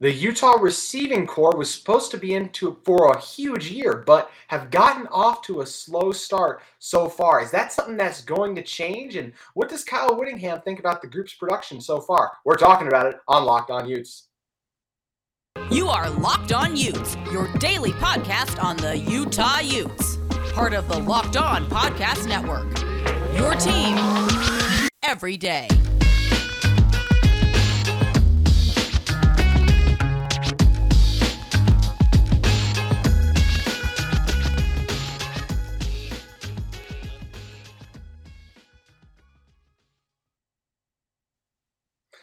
The Utah receiving corps was supposed to be into for a huge year, but have gotten off to a slow start so far. Is that something that's going to change? And what does Kyle Whittingham think about the group's production so far? We're talking about it on Locked On Utes. You are Locked On Utes, your daily podcast on the Utah Utes, part of the Locked On Podcast Network. Your team every day.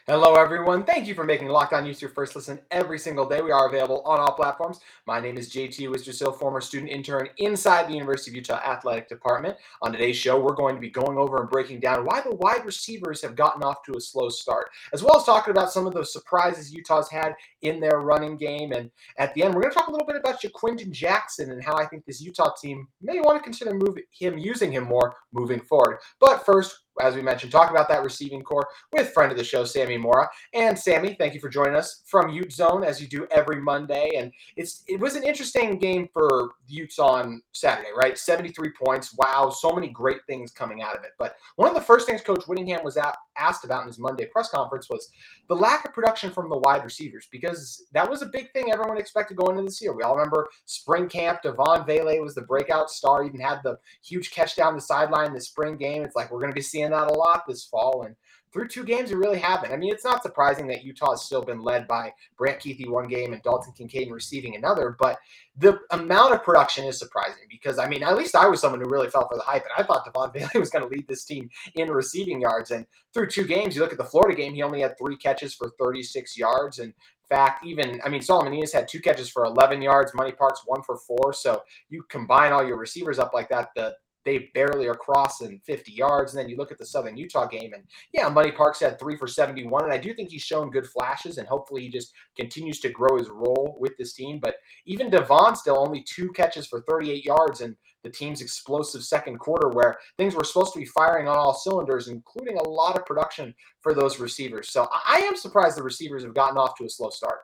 Hello, everyone. Thank you for making Locked On Utes your first listen every single day. We are available on all platforms. My name is JT Wistersill, former student intern inside the University of Utah Athletic Department. On today's show, we're going to be going over and breaking down why the wide receivers have gotten off to a slow start, as well as talking about some of those surprises Utah's had in their running game. And at the end, we're going to talk a little bit about Ja'Quinden Jackson and how I think this Utah team may want to consider move him using him more moving forward. But first, as we mentioned, talk about that receiving corps with friend of the show, Sammy Mora. And Sammy, thank you for joining us from Ute Zone as you do every Monday. And it's it was an interesting game for Utes on Saturday, right? 73 points. Wow, so many great things coming out of it. But one of the first things Coach Whittingham was asked about in his Monday press conference was the lack of production from the wide receivers, because that was a big thing everyone expected going into this year. We all remember spring camp, Devaughn Vele was the breakout star, even had the huge catch down the sideline in the spring game. It's like we're going to be seeing that a lot this fall. And through two games, we really haven't. I mean, it's not surprising that Utah has still been led by Brant Kuithe one game and Dalton Kincaid receiving another, but the amount of production is surprising because, I mean, at least I was someone who really fell for the hype, and I thought Devaughn Vele was going to lead this team in receiving yards. And through two games, you look at the Florida game, he only had three catches for 36 yards. And fact, even I mean, Solomon Enis had two catches for 11 yards, Money Parks one for four. So you combine all your receivers up like that, the they barely are crossing 50 yards. And then you look at the Southern Utah game, and yeah, Money Parks had three for 71. And I do think he's shown good flashes, and hopefully he just continues to grow his role with this team. But even Devaughn still only two catches for 38 yards, and the team's explosive second quarter where things were supposed to be firing on all cylinders, including a lot of production for those receivers. So I am surprised the receivers have gotten off to a slow start.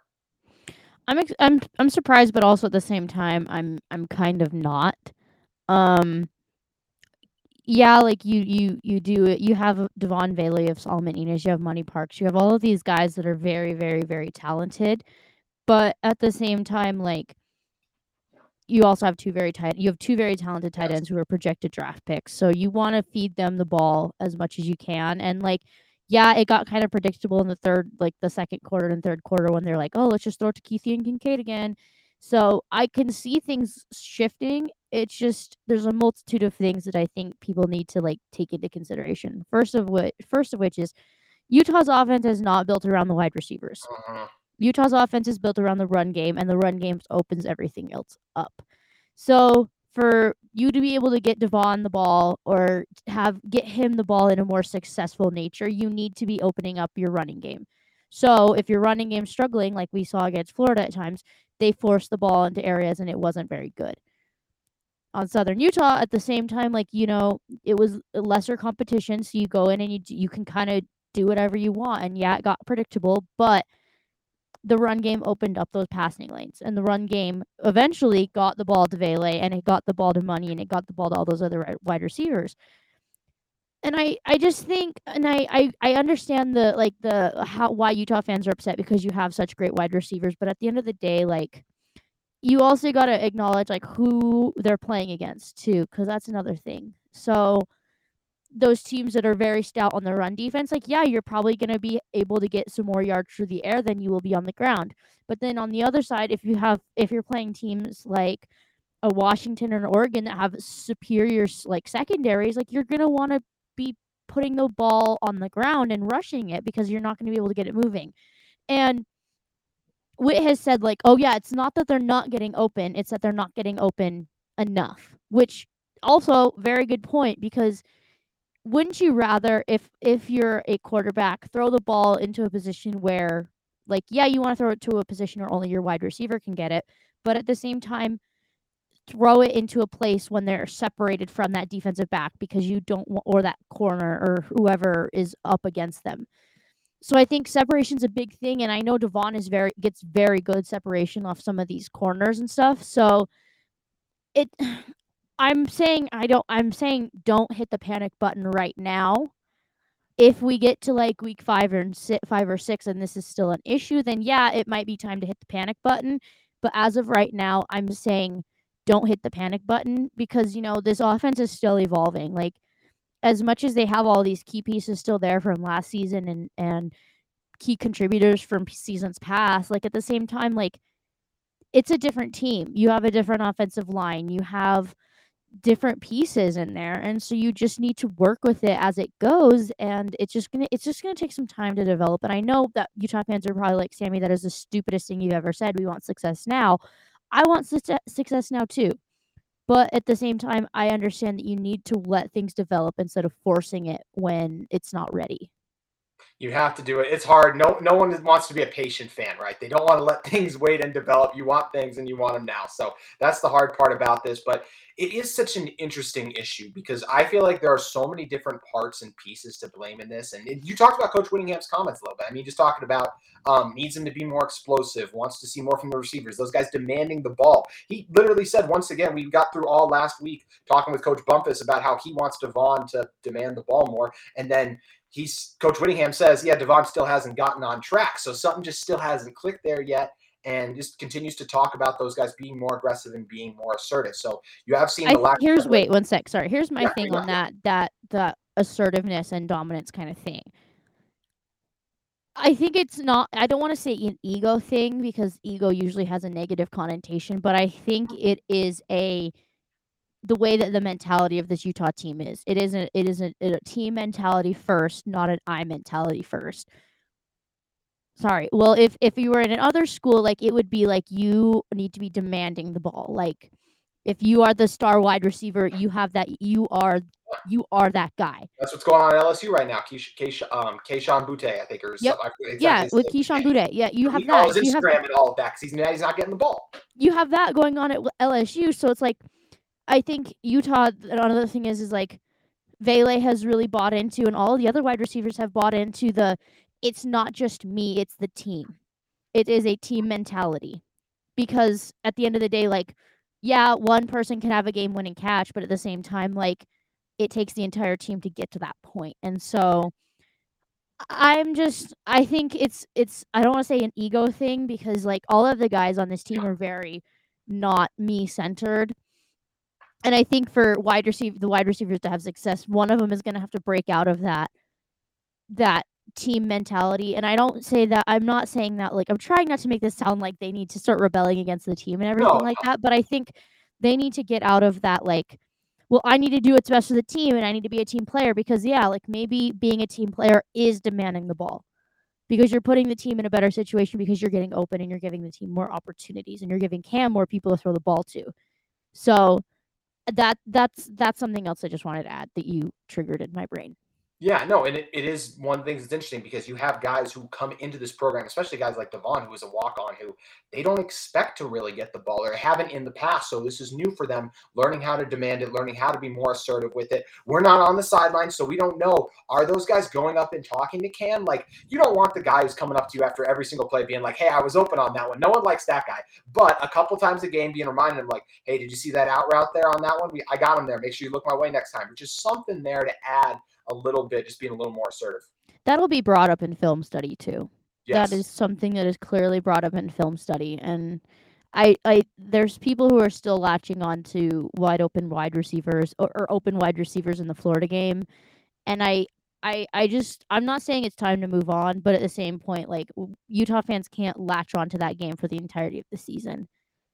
I'm ex- I'm I'm surprised, but also at the same time, I'm I'm kind of not. Um, yeah, like you you you do. You have Devaughn Vele of Solomon Enis, you have Money Parks, you have all of these guys that are very, very, very talented. But at the same time, like you also have two very tight you have two very talented tight ends who are projected draft picks. So you want to feed them the ball as much as you can. And like yeah, it got kind of predictable in the third, like the second quarter and third quarter when they're like, oh, let's just throw it to Kuithe and Kincaid again. So I can see things shifting. It's just there's a multitude of things that I think people need to like take into consideration. First of which, first of which is Utah's offense is not built around the wide receivers. Uh-huh. Utah's offense is built around the run game, and the run game opens everything else up. So for you to be able to get Devaughn the ball or have get him the ball in a more successful nature, you need to be opening up your running game. So if your running game struggling, like we saw against Florida at times, they forced the ball into areas and it wasn't very good. On Southern Utah, at the same time, like you know, it was lesser competition, so you go in and you you can kind of do whatever you want. And yeah, it got predictable, but the run game opened up those passing lanes, and the run game eventually got the ball to Vele, and it got the ball to Money, and it got the ball to all those other wide receivers and I I just think and I, I I understand the like the how why Utah fans are upset because you have such great wide receivers, but at the end of the day, like you also got to acknowledge like who they're playing against too, because that's another thing. So those teams that are very stout on the run defense, like yeah, you're probably going to be able to get some more yards through the air than you will be on the ground. But then on the other side, if you have if you're playing teams like a Washington or an Oregon that have superior like secondaries, like you're gonna want to be putting the ball on the ground and rushing it because you're not going to be able to get it moving. And Whit has said, like, oh, yeah, it's not that they're not getting open, it's that they're not getting open enough, which also very good point because wouldn't you rather if if you're a quarterback throw the ball into a position where like yeah you want to throw it to a position where only your wide receiver can get it but at the same time throw it into a place when they're separated from that defensive back because you don't want or that corner or whoever is up against them. so I think separation's a big thing, and I know Devaughn is very gets very good separation off some of these corners and stuff. So it, I'm saying I don't. I'm saying don't hit the panic button right now. If we get to like week five or five or six, and this is still an issue, then yeah, it might be time to hit the panic button. But as of right now, I'm saying don't hit the panic button because you know this offense is still evolving. Like as much as they have all these key pieces still there from last season and and key contributors from seasons past, like at the same time, like it's a different team. You have a different offensive line. You have different pieces in there and so you just need to work with it as it goes and it's just gonna it's just gonna take some time to develop and i know that utah fans are probably like sammy that is the stupidest thing you've ever said we want success now i want su- success now too but at the same time, I understand that you need to let things develop instead of forcing it when it's not ready. You have to do it. It's hard. No, no one wants to be a patient fan, right? They don't want to let things wait and develop. You want things and you want them now. So that's the hard part about this. But it is such an interesting issue because I feel like there are so many different parts and pieces to blame in this. And you talked about Coach Whittingham's comments a little bit. I mean, just talking about um, needs him to be more explosive, wants to see more from the receivers, those guys demanding the ball. He literally said once again, we got through all last week talking with Coach Bumphis about how he wants Devaughn to demand the ball more. And then he's Coach Whittingham says, yeah, Devaughn still hasn't gotten on track. So something just still hasn't clicked there yet and just continues to talk about those guys being more aggressive and being more assertive. So you have seen the lack. Here's wait one sec. Sorry. Here's my yeah, thing on that that the assertiveness and dominance kind of thing. I think it's not. I don't want to say an ego thing because ego usually has a negative connotation, but I think mm-hmm. it is a the way that the mentality of this Utah team is. It isn't. It is a, a team mentality first, not an I mentality first sorry well if if you were in another school like it would be like you need to be demanding the ball like if you are the star wide receiver you have that you are you are that guy that's what's going on at lsu right now Keish, um Kayshon Boutte, i think or yep. exactly yeah with Kayshon Boutte. yeah you have that his you instagram have, and all of that because he's, he's not getting the ball you have that going on at lsu so it's like i think utah another thing is is like Vele has really bought into, and all the other wide receivers have bought into the it's not just me, it's the team. It is a team mentality. Because at the end of the day, like, yeah, one person can have a game winning catch, but at the same time, like, it takes the entire team to get to that point. And so I'm just I think it's it's I don't want to say an ego thing because like all of the guys on this team are very not me centered. And I think for wide receiver the wide receivers to have success, one of them is going to have to break out of that that team mentality and i don't say that i'm not saying that like i'm trying not to make this sound like they need to start rebelling against the team and everything no. like that but i think they need to get out of that like well i need to do what's best for the team and i need to be a team player because yeah like maybe being a team player is demanding the ball because you're putting the team in a better situation because you're getting open and you're giving the team more opportunities and you're giving cam more people to throw the ball to so that that's that's something else i just wanted to add that you triggered in my brain yeah, no, and it, it is one of the things that's interesting because you have guys who come into this program, especially guys like Devaughn, who is a walk on, who they don't expect to really get the ball or haven't in the past. So this is new for them, learning how to demand it, learning how to be more assertive with it. We're not on the sidelines, so we don't know. Are those guys going up and talking to Cam? Like, you don't want the guy who's coming up to you after every single play being like, hey, I was open on that one. No one likes that guy. But a couple times a game being reminded like, hey, did you see that out route there on that one? We, I got him there. Make sure you look my way next time, which is something there to add a little bit, just being a little more assertive. That'll be brought up in film study too. Yes. That is something that is clearly brought up in film study, and I, I, there's people who are still latching on to wide open wide receivers or, or open wide receivers in the Florida game, and I, I, I just, I'm not saying it's time to move on, but at the same point, like Utah fans can't latch on to that game for the entirety of the season,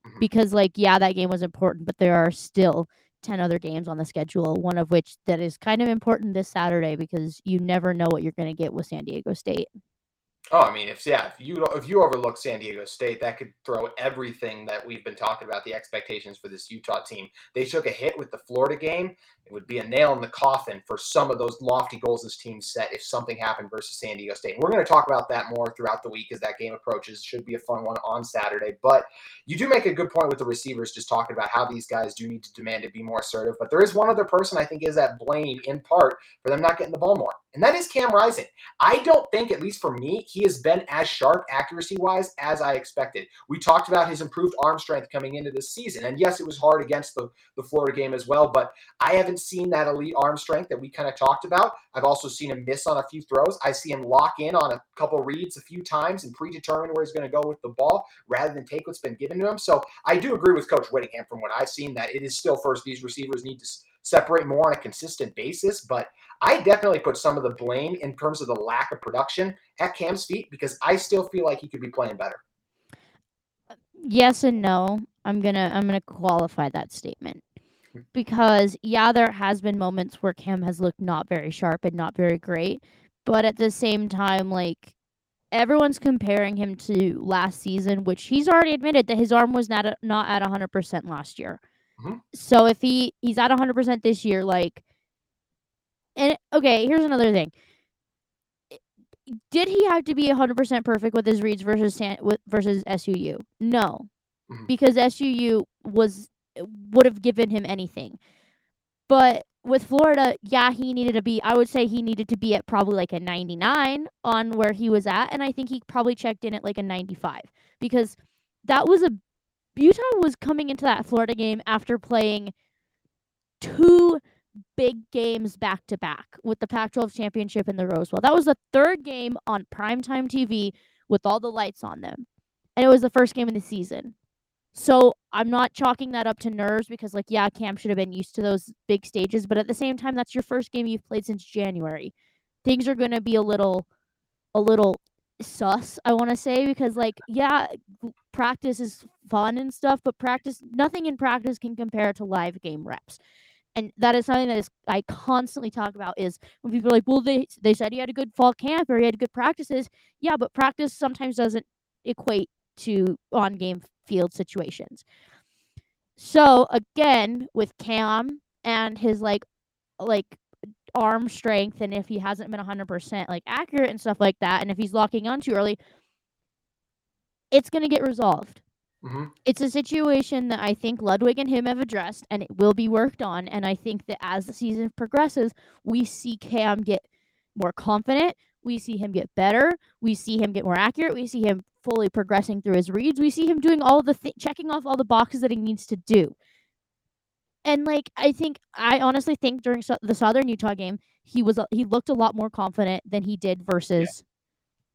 mm-hmm. because like yeah, that game was important, but there are still 10 other games on the schedule, one of which that is kind of important this Saturday because you never know what you're going to get with San Diego State. Oh, I mean, if yeah, if you if you overlook San Diego State, that could throw everything that we've been talking about the expectations for this Utah team. They took a hit with the Florida game. It would be a nail in the coffin for some of those lofty goals this team set if something happened versus San Diego State. And we're going to talk about that more throughout the week as that game approaches. Should be a fun one on Saturday. But you do make a good point with the receivers, just talking about how these guys do need to demand to be more assertive. But there is one other person I think is at blame in part for them not getting the ball more and that is Cam Rising. I don't think, at least for me, he has been as sharp accuracy wise as I expected. We talked about his improved arm strength coming into this season. And yes, it was hard against the, the Florida game as well, but I haven't seen that elite arm strength that we kind of talked about. I've also seen him miss on a few throws. I see him lock in on a couple reads a few times and predetermine where he's going to go with the ball rather than take what's been given to him. So I do agree with Coach Whittingham from what I've seen that it is still first these receivers need to separate more on a consistent basis. But I definitely put some of the blame in terms of the lack of production at Cam's feet because I still feel like he could be playing better. Yes and no. I'm gonna I'm gonna qualify that statement because yeah, there has been moments where Cam has looked not very sharp and not very great, but at the same time, like everyone's comparing him to last season, which he's already admitted that his arm was not not at 100% last year. Mm-hmm. So if he he's at 100% this year, like, and okay, here's another thing. Did he have to be 100% perfect with his reads versus San, with, versus SUU? No, mm-hmm. because SUU was would have given him anything. But with Florida, yeah, he needed to be. I would say he needed to be at probably like a 99 on where he was at, and I think he probably checked in at like a 95 because that was a Utah was coming into that Florida game after playing two big games back to back with the Pac 12 championship and the Rose Bowl. That was the third game on primetime TV with all the lights on them. And it was the first game of the season. So I'm not chalking that up to nerves because, like, yeah, Cam should have been used to those big stages. But at the same time, that's your first game you've played since January. Things are going to be a little, a little sus, I want to say, because like, yeah, practice is fun and stuff, but practice nothing in practice can compare to live game reps. And that is something that is I constantly talk about is when people are like, well, they they said he had a good fall camp or he had good practices. Yeah, but practice sometimes doesn't equate to on game field situations. So again, with Cam and his like like arm strength and if he hasn't been 100% like accurate and stuff like that and if he's locking on too early it's going to get resolved mm-hmm. it's a situation that i think ludwig and him have addressed and it will be worked on and i think that as the season progresses we see cam get more confident we see him get better we see him get more accurate we see him fully progressing through his reads we see him doing all the th- checking off all the boxes that he needs to do and like I think I honestly think during so- the Southern Utah game, he was he looked a lot more confident than he did versus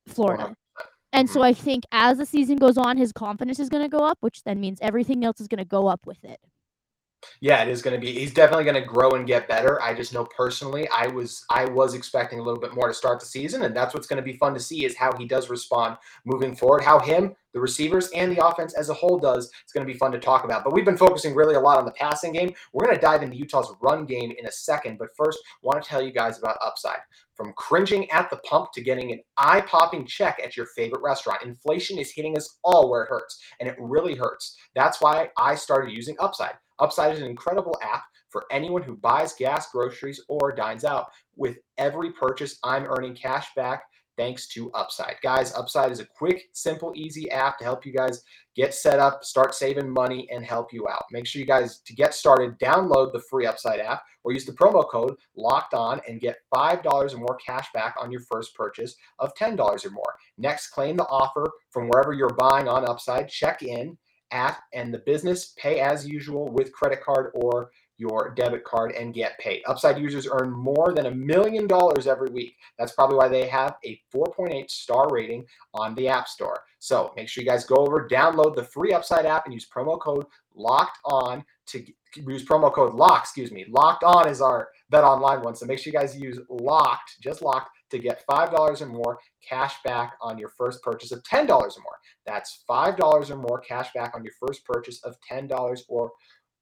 yeah. Florida. And so mm-hmm. I think as the season goes on, his confidence is going to go up, which then means everything else is going to go up with it. Yeah, it is going to be. He's definitely going to grow and get better. I just know personally, I was I was expecting a little bit more to start the season, and that's what's going to be fun to see is how he does respond moving forward. How him, the receivers, and the offense as a whole does. It's going to be fun to talk about. But we've been focusing really a lot on the passing game. We're going to dive into Utah's run game in a second. But first, I want to tell you guys about Upside. From cringing at the pump to getting an eye popping check at your favorite restaurant, inflation is hitting us all where it hurts, and it really hurts. That's why I started using Upside. Upside is an incredible app for anyone who buys gas, groceries, or dines out. With every purchase, I'm earning cash back thanks to Upside. Guys, Upside is a quick, simple, easy app to help you guys get set up, start saving money, and help you out. Make sure you guys, to get started, download the free Upside app or use the promo code locked on and get $5 or more cash back on your first purchase of $10 or more. Next, claim the offer from wherever you're buying on Upside. Check in at and the business pay as usual with credit card or your debit card and get paid. Upside users earn more than a million dollars every week. That's probably why they have a 4.8 star rating on the App Store. So make sure you guys go over, download the free Upside app, and use promo code locked on to use promo code lock. Excuse me, locked on is our bet online one. So make sure you guys use locked, just locked to get $5 or more cash back on your first purchase of $10 or more. That's $5 or more cash back on your first purchase of $10 or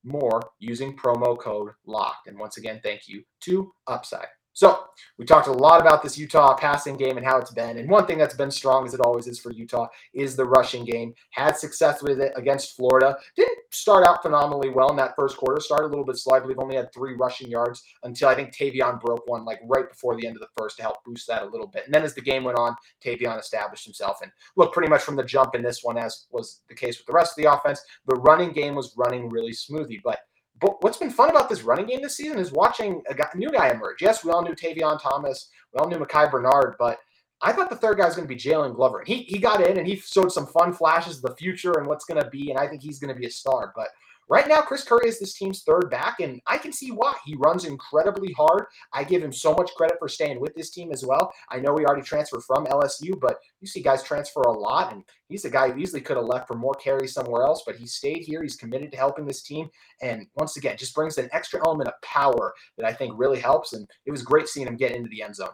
more using promo code LOCKED. And once again, thank you to Upside. So we talked a lot about this Utah passing game and how it's been. And one thing that's been strong, as it always is for Utah, is the rushing game. Had success with it against Florida. Didn't start out phenomenally well in that first quarter. Started a little bit slow. I believe only had three rushing yards until I think Tavion broke one like right before the end of the first to help boost that a little bit. And then as the game went on, Tavion established himself and looked pretty much from the jump in this one, as was the case with the rest of the offense. The running game was running really smoothly, but but what's been fun about this running game this season is watching a, guy, a new guy emerge. Yes, we all knew Tavion Thomas, we all knew Micah Bernard, but I thought the third guy was going to be Jaylon Glover. And he, he got in and he showed some fun flashes of the future and what's going to be. And I think he's going to be a star. But right now, Chris Curry is this team's third back. And I can see why. He runs incredibly hard. I give him so much credit for staying with this team as well. I know he already transferred from LSU, but you see guys transfer a lot. And he's a guy who easily could have left for more carries somewhere else, but he stayed here. He's committed to helping this team. And once again, just brings an extra element of power that I think really helps. And it was great seeing him get into the end zone.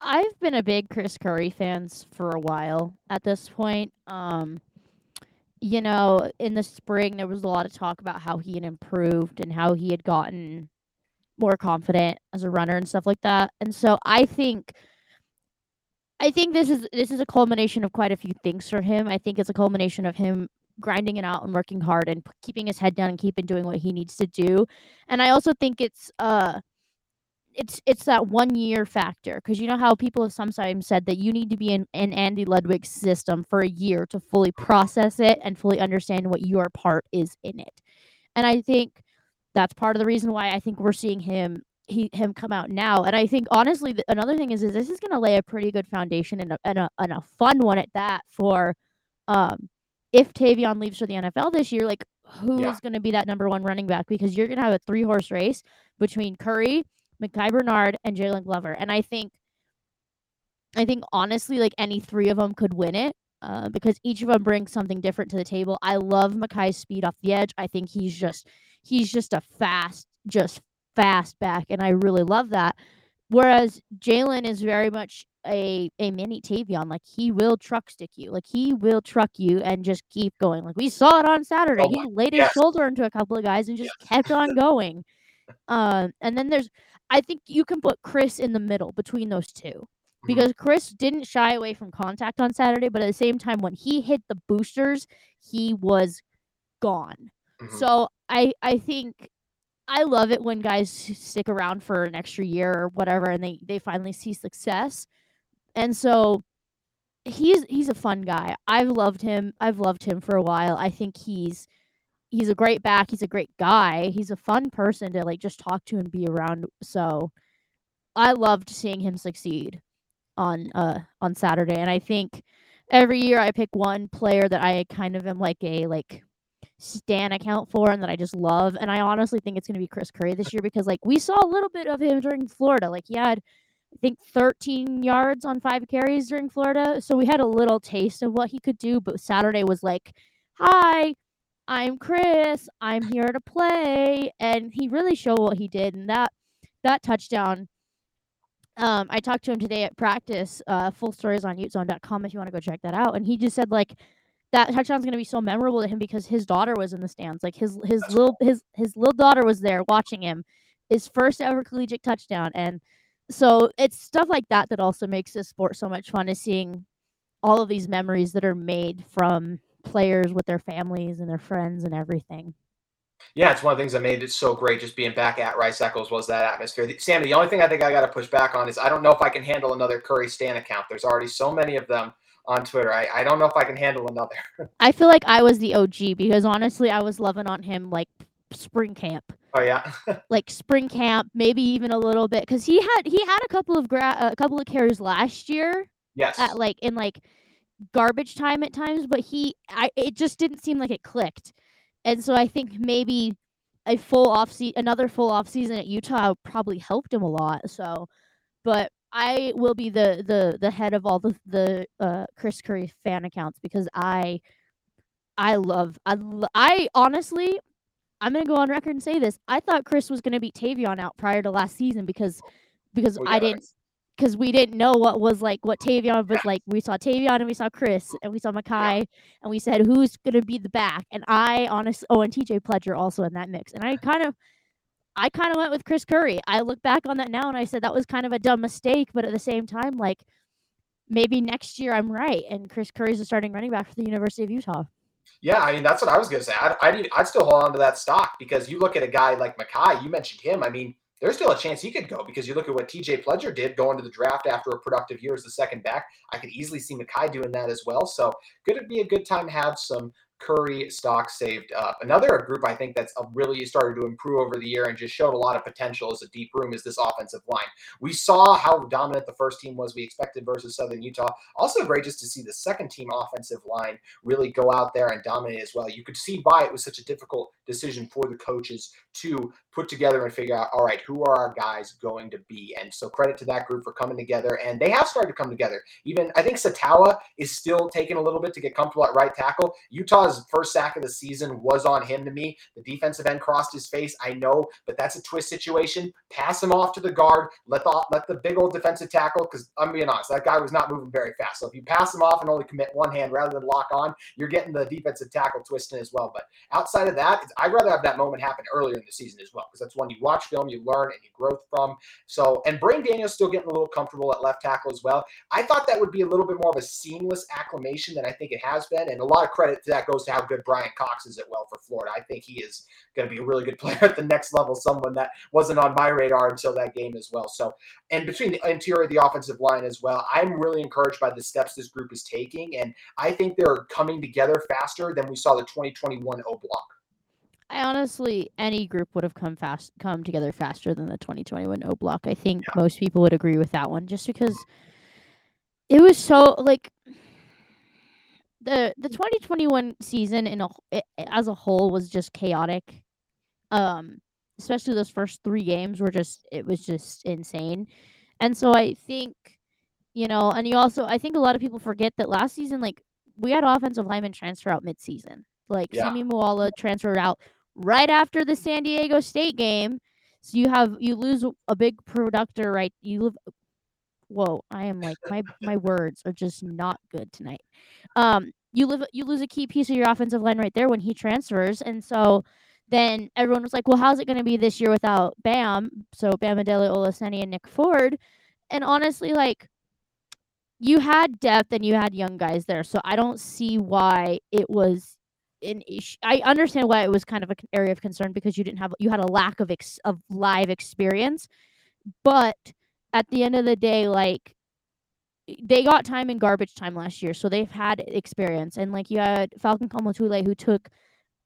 I've been a big Chris Curry fans for a while at this point. Um, you know, in the spring there was a lot of talk about how he had improved and how he had gotten more confident as a runner and stuff like that. And so I think I think this is this is a culmination of quite a few things for him. I think it's a culmination of him grinding it out and working hard and keeping his head down and keeping doing what he needs to do. And I also think it's uh it's it's that one year factor because you know how people have sometimes said that you need to be in, in Andy Ludwig's system for a year to fully process it and fully understand what your part is in it. And I think that's part of the reason why I think we're seeing him he him come out now. And I think honestly, th- another thing is is this is going to lay a pretty good foundation and a, and a and a fun one at that for um if Tavion leaves for the NFL this year, like who's Yeah. going to be that number one running back? Because you're going to have a three horse race between Curry, Micah Bernard, and Jaylon Glover. And I think, I think honestly, like any three of them could win it. Uh, because each of them brings something different to the table. I love Micah's speed off the edge. I think he's just he's just a fast, just fast back, and I really love that. Whereas Jaylon is very much a a mini Tavion. Like he will truck stick you. Like he will truck you and just keep going. Like we saw it on Saturday. Oh he laid his shoulder into a couple of guys and just kept on going. Um, and then there's I think you can put Chris in the middle between those two Mhm. because Chris didn't shy away from contact on Saturday, but at the same time, when he hit the boosters, he was gone. Mhm. So I I think I love it when guys stick around for an extra year or whatever, and they they finally see success. And so he's he's a fun guy. I've loved him. I've loved him for a while. I think he's he's a great back. He's a great guy. He's a fun person to like just talk to and be around. So I loved seeing him succeed on uh on Saturday. And I think every year I pick one player that I kind of am like a like stan account for and that I just love. And I honestly think it's gonna be Chris Curry this year because like we saw a little bit of him during Florida. Like he had I think 13 yards on five carries during Florida. So we had a little taste of what he could do, but Saturday was like, Hi, I'm Chris. I'm here to play. And he really showed what he did. And that that touchdown. Um, I talked to him today at practice. Uh, full stories on utezone.com if you want to go check that out. And he just said like that touchdown's gonna be so memorable to him because his daughter was in the stands. Like his his little his his little daughter was there watching him, his first ever collegiate touchdown. And so it's stuff like that that also makes this sport so much fun is seeing all of these memories that are made from players with their families and their friends and everything. Yeah, it's one of the things that made it so great just being back at Rice Eccles was that atmosphere. Sammy, the only thing I think I got to push back on is I don't know if I can handle another Curry Stan account. There's already so many of them on Twitter. I, I don't know if I can handle another. I feel like I was the OG because honestly, I was loving on him like spring camp, Oh yeah, like spring camp, maybe even a little bit because he had he had a couple of gra- a couple of carries last year yes. at like in like garbage time at times, but he I it just didn't seem like it clicked. And so I think maybe a full off se- another full off season at Utah probably helped him a lot. So but I will be the the the head of all the the uh Chris Curry fan accounts because I I love I lo- I honestly I'm gonna go on record and say this. I thought Chris was gonna beat Tavion out prior to last season because because Oh, I didn't because we didn't know what was like what Tavion was like. We saw Tavion and we saw Chris and we saw Micah and we said who's gonna be the back. And I honestly oh and TJ Pledger also in that mix. And I kind of I kind of went with Chris Curry. I look back on that now and I said that was kind of a dumb mistake, but at the same time, like maybe next year I'm right and Chris Curry's the starting running back for the University of Utah. Yeah, I mean that's what I was gonna say. I'd, I'd, I'd still hold on to that stock because you look at a guy like Micah. You mentioned him. I mean, there's still a chance he could go because you look at what TJ Pledger did going to the draft after a productive year as the second back. I could easily see Micah doing that as well. So could it be a good time to have some Curry stock saved up. Another group I think that's uh, really started to improve over the year and just showed a lot of potential as a deep room is this offensive line. We saw how dominant the first team was we expected versus Southern Utah. Also great just to see the second team offensive line really go out there and dominate as well. You could see why it was such a difficult decision for the coaches to put together and figure out, all right, who are our guys going to be? And so credit to that group for coming together. And they have started to come together. Even I think Sataoa is still taking a little bit to get comfortable at right tackle. Utah's first sack of the season was on him to me. The defensive end crossed his face. I know, but that's a twist situation. Pass him off to the guard. Let the let the big old defensive tackle, because I'm being honest, that guy was not moving very fast. So if you pass him off and only commit one hand rather than lock on, you're getting the defensive tackle twisting as well. But outside of that, I'd rather have that moment happen earlier in the season as well, because that's when you watch film, you learn, and you grow from. So, and Braeden Daniels still getting a little comfortable at left tackle as well. I thought that would be a little bit more of a seamless acclimation than I think it has been. And a lot of credit to that goes to how good Brenton Cox is at well for Florida. I think he is going to be a really good player at the next level, someone that wasn't on my radar until that game as well. So, and between the interior of the offensive line as well, I'm really encouraged by the steps this group is taking. And I think they're coming together faster than we saw the 2021 O block. I honestly, any group would have come fast, come together faster than the 2021 O block. I think yeah. most people would agree with that one, just because it was so like the the 2021 season in a it, as a whole was just chaotic. Um, especially those first three games were just it was just insane, and so I think you know, and you also I think a lot of people forget that last season like we had offensive linemen transfer out midseason. Like yeah. Simi Moala transferred out right after the San Diego State game. So you have you lose a big productor, right? You live. Whoa, I am like my my words are just not good tonight. Um, you live you lose a key piece of your offensive line right there when he transfers, and so then everyone was like, "Well, how's it going to be this year without Bam?" So Bamidele Olaseni and Nick Ford, and honestly, like you had depth and you had young guys there, so I don't see why it was an issue. I understand why it was kind of an area of concern because you didn't have you had a lack of ex, of live experience, but at the end of the day, like they got time in garbage time last year, so they've had experience. And like you had Falcon Kaumatule who took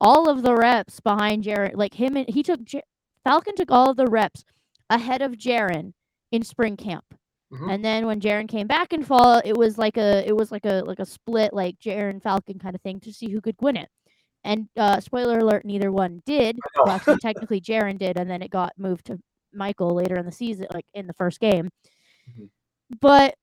all of the reps behind Jaren, like him and he took J- Falcon took all of the reps ahead of Jaren in spring camp. Mm-hmm. And then when Jaren came back in fall, it was like a it was like a like a split like Jaren Falcon kind of thing to see who could win it. And uh, spoiler alert, neither one did. Well, actually, technically, Jaren did, and then it got moved to Michael later in the season, like in the first game. Mm-hmm. But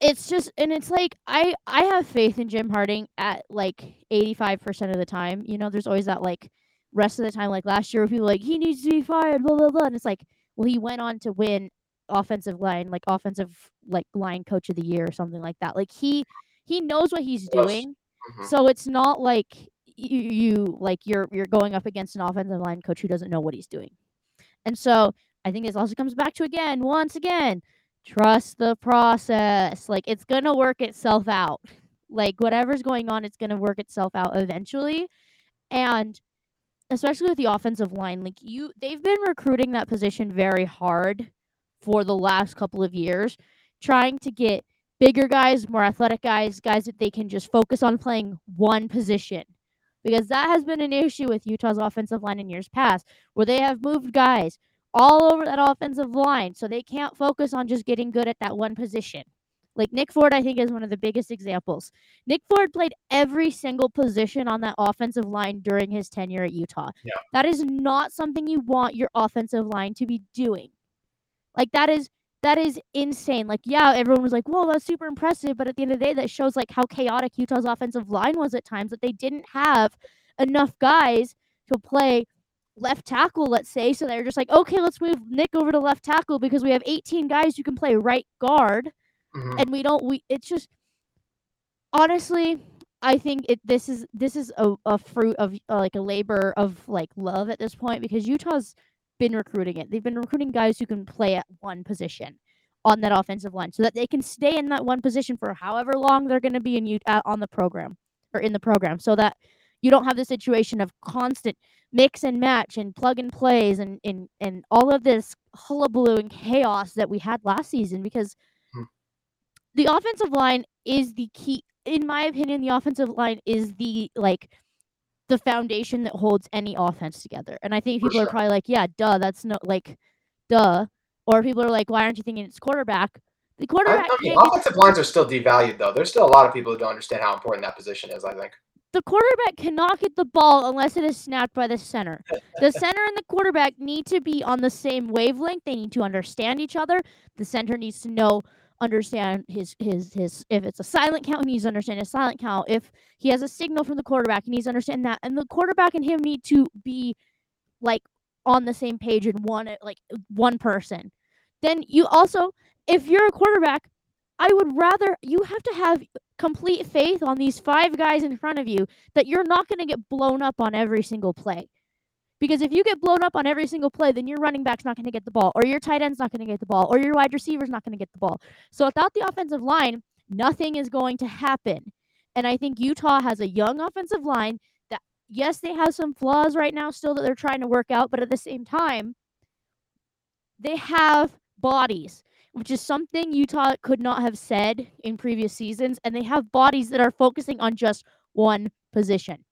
it's just, and it's like I I have faith in Jim Harding at like eighty five percent of the time. You know, there's always that like rest of the time, like last year, where people like he needs to be fired, blah blah blah, and it's like, well, he went on to win offensive line, like offensive like line coach of the year or something like that. Like he he knows what he's doing. Mm-hmm. So it's not like you, you like you're you're going up against an offensive line coach who doesn't know what he's doing. And so I think this also comes back to again, once again, trust the process. Like it's gonna work itself out. Like whatever's going on, it's gonna work itself out eventually. And especially with the offensive line, like you they've been recruiting that position very hard for the last couple of years, trying to get bigger guys, more athletic guys, guys that they can just focus on playing one position because that has been an issue with Utah's offensive line in years past, where they have moved guys all over that offensive line, so they can't focus on just getting good at that one position. Like Nick Ford, I think, is one of the biggest examples. Nick Ford played every single position on that offensive line during his tenure at Utah. Yeah. That is not something you want your offensive line to be doing. Like that is that is insane. Like, yeah, everyone was like, whoa, that's super impressive. But at the end of the day, that shows like how chaotic Utah's offensive line was at times that they didn't have enough guys to play left tackle, let's say. So they're just like, okay, let's move Nick over to left tackle because we have 18 guys who can play right guard. Mm-hmm. And we don't we it's just honestly, I think it this is this is a, a fruit of uh, like a labor of like love at this point because Utah's been recruiting it. They've been recruiting guys who can play at one position on that offensive line so that they can stay in that one position for however long they're going to be in you uh, on the program or in the program so that you don't have the situation of constant mix and match and plug and plays and and, and all of this hullabaloo and chaos that we had last season because hmm. the offensive line is the key in my opinion, the offensive line is the like the foundation that holds any offense together. And I think people sure. are probably like, yeah, duh, that's no like, duh. Or people are like, why aren't you thinking it's quarterback? The quarterback I mean, get offensive lines are still devalued though. There's still a lot of people who don't understand how important that position is. I think. the quarterback cannot get the ball unless it is snapped by the center. The center and the quarterback need to be on the same wavelength. They need to understand each other. The center needs to know understand his his his if it's a silent count, he needs to understand his silent count. If he has a signal from the quarterback, he needs to understand that. And the quarterback and him need to be like on the same page and one like one person. Then you also if you're a quarterback, I would rather you have to have complete faith on these five guys in front of you that you're not going to get blown up on every single play. Because if you get blown up on every single play, then your running back's not going to get the ball, or your tight end's not going to get the ball, or your wide receiver's not going to get the ball. So without the offensive line, nothing is going to happen. And I think Utah has a young offensive line that, yes, they have some flaws right now still that they're trying to work out, but at the same time, they have bodies, which is something Utah could not have said in previous seasons. And they have bodies that are focusing on just one position.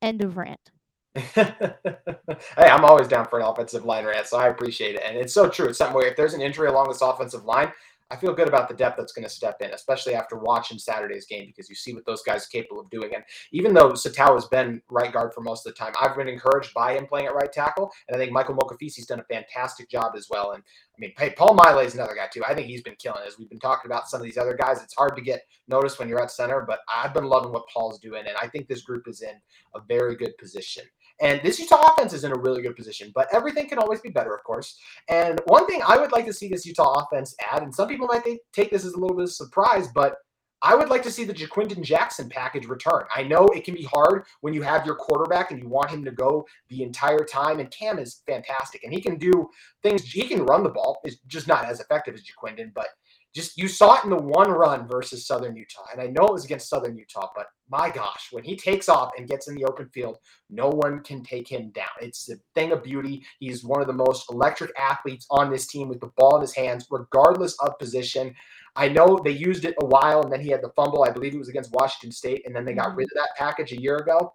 End of rant. hey, I'm always down for an offensive line rant, so I appreciate it. And it's so true. It's something where if there's an injury along this offensive line, I feel good about the depth that's going to step in, especially after watching Saturday's game because you see what those guys are capable of doing. And even though Sataoa has been right guard for most of the time, I've been encouraged by him playing at right tackle, and I think Michael Mokofisi's done a fantastic job as well. And I mean, hey, Paul Maile is another guy too. I think he's been killing. As we've been talking about some of these other guys, it's hard to get noticed when you're at center, but I've been loving what Paul's doing, and I think this group is in a very good position. And this Utah offense is in a really good position, but everything can always be better, of course. And one thing I would like to see this Utah offense add, and some people might think, take this as a little bit of a surprise, but I would like to see the Ja'Quinden Jackson package return. I know it can be hard when you have your quarterback and you want him to go the entire time. And Cam is fantastic, and he can do things. He can run the ball. It's just not as effective as Ja'Quinden, but just you saw it in the one run versus Southern Utah. And I know it was against Southern Utah, but my gosh, when he takes off and gets in the open field, no one can take him down. It's a thing of beauty. He's one of the most electric athletes on this team with the ball in his hands, regardless of position. I know they used it a while and then he had the fumble. I believe it was against Washington State, and then they got mm-hmm. rid of that package a year ago.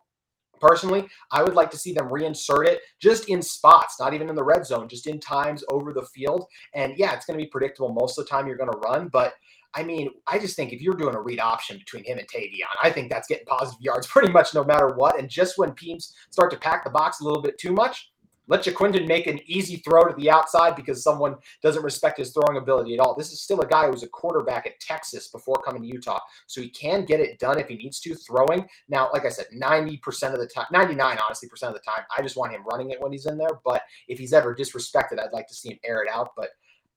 Personally, I would like to see them reinsert it just in spots, not even in the red zone, just in times over the field. And yeah, it's going to be predictable most of the time you're going to run, but I mean, I just think if you're doing a read option between him and Tavion, I think that's getting positive yards pretty much no matter what. And just when teams start to pack the box a little bit too much, let Ja'Quinden make an easy throw to the outside because someone doesn't respect his throwing ability at all. This is still a guy who was a quarterback at Texas before coming to Utah. So he can get it done if he needs to throwing. Now, like I said, 90% of the time, 99 honestly percent of the time, I just want him running it when he's in there. But if he's ever disrespected, I'd like to see him air it out. But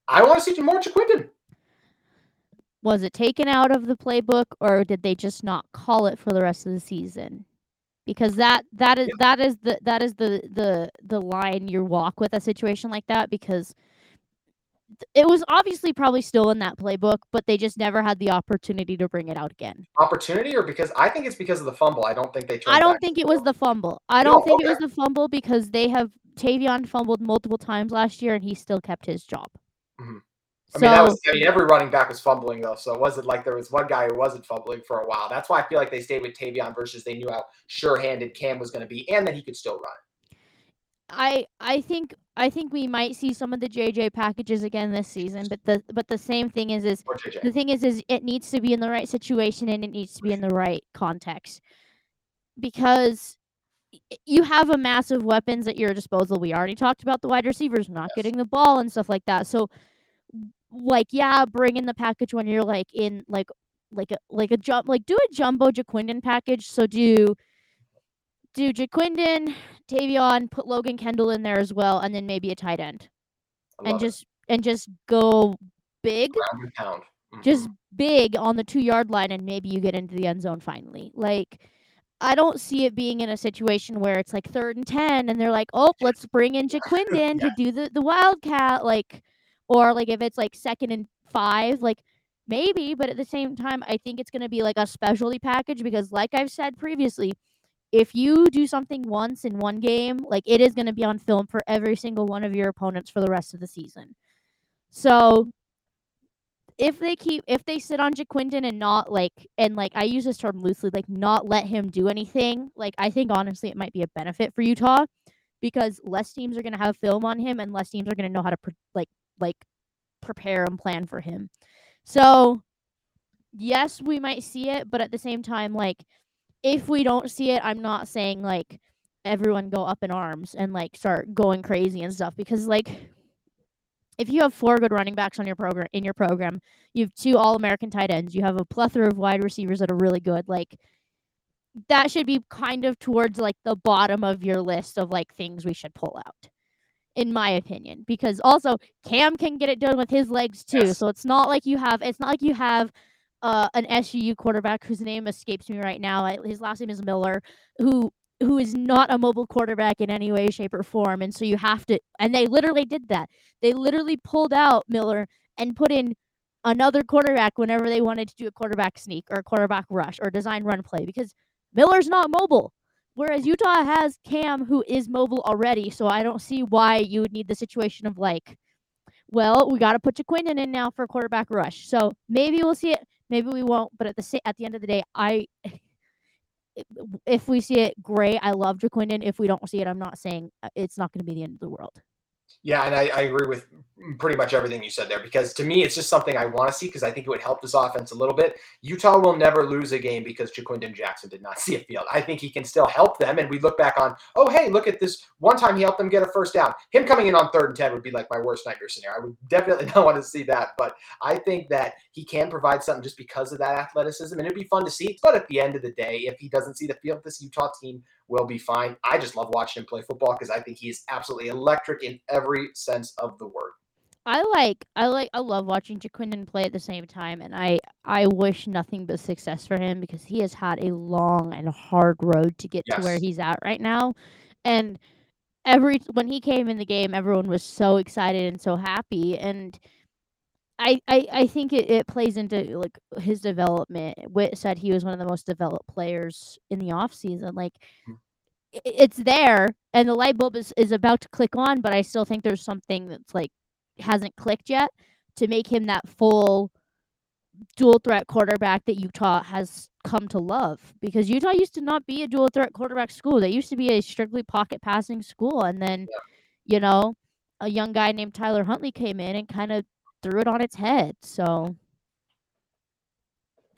I want to see more Ja'Quinden. Was it taken out of the playbook or did they just not call it for the rest of the season? Because that that is Yeah. that is the that is the the the line you walk with a situation like that because it was obviously probably still in that playbook, but they just never had the opportunity to bring it out again. Opportunity or because I think it's because of the fumble. I don't think they I don't think it was the fumble. I don't think it was the fumble because they have Tavion fumbled multiple times last year and he still kept his job. Mhm. So I mean, that was. I mean, every running back was fumbling though, so it wasn't like there was one guy who wasn't fumbling for a while. That's why I feel like they stayed with Tavion versus they knew how sure-handed Cam was going to be, and that he could still run. I I think I think we might see some of the JJ packages again this season, but the but the same thing is is the thing is is it needs to be in the right situation and it needs to be in the right context because you have a massive weapons at your disposal. We already talked about the wide receivers not Yes. getting the ball and stuff like that. So like yeah, bring in the package when you're like in like like a like a jump like do a jumbo Ja'Quinden package. So do do Ja'Quinden, Tavion, put Logan Kendell in there as well, and then maybe a tight end. And love it. just and just go big pound. just mm-hmm. big on the two yard line and maybe you get into the end zone finally. Like I don't see it being in a situation where it's like third and ten and they're like, Oh, let's bring in Ja'Quinden to do the, the wildcat like or like if it's like second and five, like maybe, but at the same time I think it's gonna be like a specialty package because like I've said previously, if you do something once in one game, like it is gonna be on film for every single one of your opponents for the rest of the season. So if they keep if they sit on Ja'Quinden and not like and like I use this term loosely, like not let him do anything, like I think honestly it might be a benefit for Utah because less teams are gonna have film on him and less teams are gonna know how to like like prepare and plan for him. So yes, we might see it, but at the same time, like if we don't see it, I'm not saying like everyone go up in arms and like start going crazy and stuff because like if you have four good running backs on your program in your program, you have two all American tight ends, you have a plethora of wide receivers that are really good, like that should be kind of towards like the bottom of your list of like things we should pull out in my opinion because also Cam can get it done with his legs too. Yes. So it's not like you have it's not like you have uh, an SUU quarterback whose name escapes me right now. His last name is Miller, who who is not a mobile quarterback in any way, shape, or form. And so you have to, and they literally did that. They literally pulled out Miller and put in another quarterback whenever they wanted to do a quarterback sneak or a quarterback rush or design run play because Miller's not mobile. Whereas Utah has Cam, who is mobile already, so I don't see why you would need the situation of like, well, we got to put Ja'Quinden in now for a quarterback rush. So maybe we'll see it, maybe we won't. But at the at the end of the day, I if we see it, great. I love Ja'Quinden. If we don't see it, I'm not saying uh, it's not going to be the end of the world. Yeah, and I, I, agree with pretty much everything you said there because to me, it's just something I want to see because I think it would help this offense a little bit. Utah will never lose a game because Ja'Quinden Jackson did not see a field. I think he can still help them. And we look back on, oh, hey, look at this. One time he helped them get a first down. Him coming in on third and 10 would be like my worst nightmare scenario. I would definitely not want to see that. But I think that he can provide something just because of that athleticism. And it'd be fun to see. But at the end of the day, if he doesn't see the field, this Utah team will be fine. I just love watching him play football because I think he is absolutely electric in every sense of the word. I like I like I love watching Ja'Quinden play at the same time and I I wish nothing but success for him because he has had a long and hard road to get yes. to where he's at right now. And every when he came in the game everyone was so excited and so happy and I, I, I think it, it plays into like his development. Witt said he was one of the most developed players in the off season. Like mm. it, it's there and the light bulb is, is about to click on, but I still think there's something that's like hasn't clicked yet to make him that full dual threat quarterback that Utah has come to love. Because Utah used to not be a dual threat quarterback school. They used to be a strictly pocket passing school. And then, yeah. you know, a young guy named Tyler Huntley came in and kind of threw it on its head. So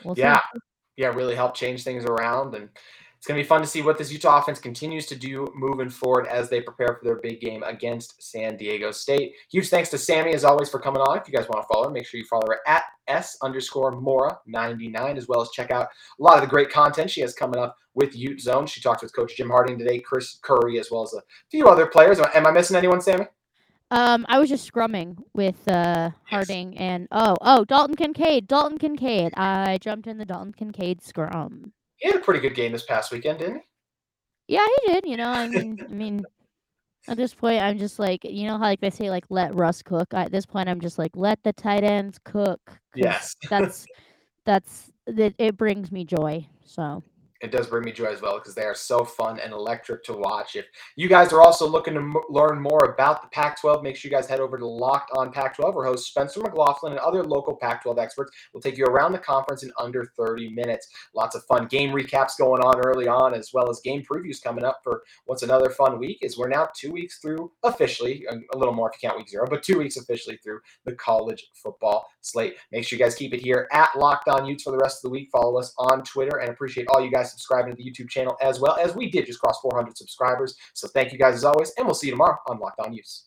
we'll yeah, see. yeah, really helped change things around, and it's gonna be fun to see what this Utah offense continues to do moving forward as they prepare for their big game against San Diego State. Huge thanks to Sammy as always for coming on. If you guys want to follow her, make sure you follow her at s underscore Mora ninety nine, as well as check out a lot of the great content she has coming up with Ute Zone. She talked with Coach Jim Harding today, Chris Curry, as well as a few other players. Am I missing anyone, Sammy? Um, I was just scrumming with uh Harding yes. and oh oh Dalton Kincaid, Dalton Kincaid. I jumped in the Dalton Kincaid scrum. He had a pretty good game this past weekend, didn't he? Yeah, he did. You know, I mean, I mean, at this point, I'm just like, you know how like they say like let Russ cook. At this point, I'm just like let the tight ends cook. Yes, that's that's that. It brings me joy. So it does bring me joy as well because they are so fun and electric to watch. If you guys are also looking to m- learn more about the Pac 12, make sure you guys head over to Locked on Pac 12, where host Spencer McLaughlin and other local Pac 12 experts will take you around the conference in under 30 minutes. Lots of fun game recaps going on early on, as well as game previews coming up for what's another fun week. Is we're now two weeks through officially, a little more if you count week zero, but two weeks officially through the college football slate. Make sure you guys keep it here at Locked on Utes for the rest of the week. Follow us on Twitter and appreciate all you guys subscribing to the YouTube channel as well as we did just cross 400 subscribers. So thank you guys as always, and we'll see you tomorrow on Locked On Utes.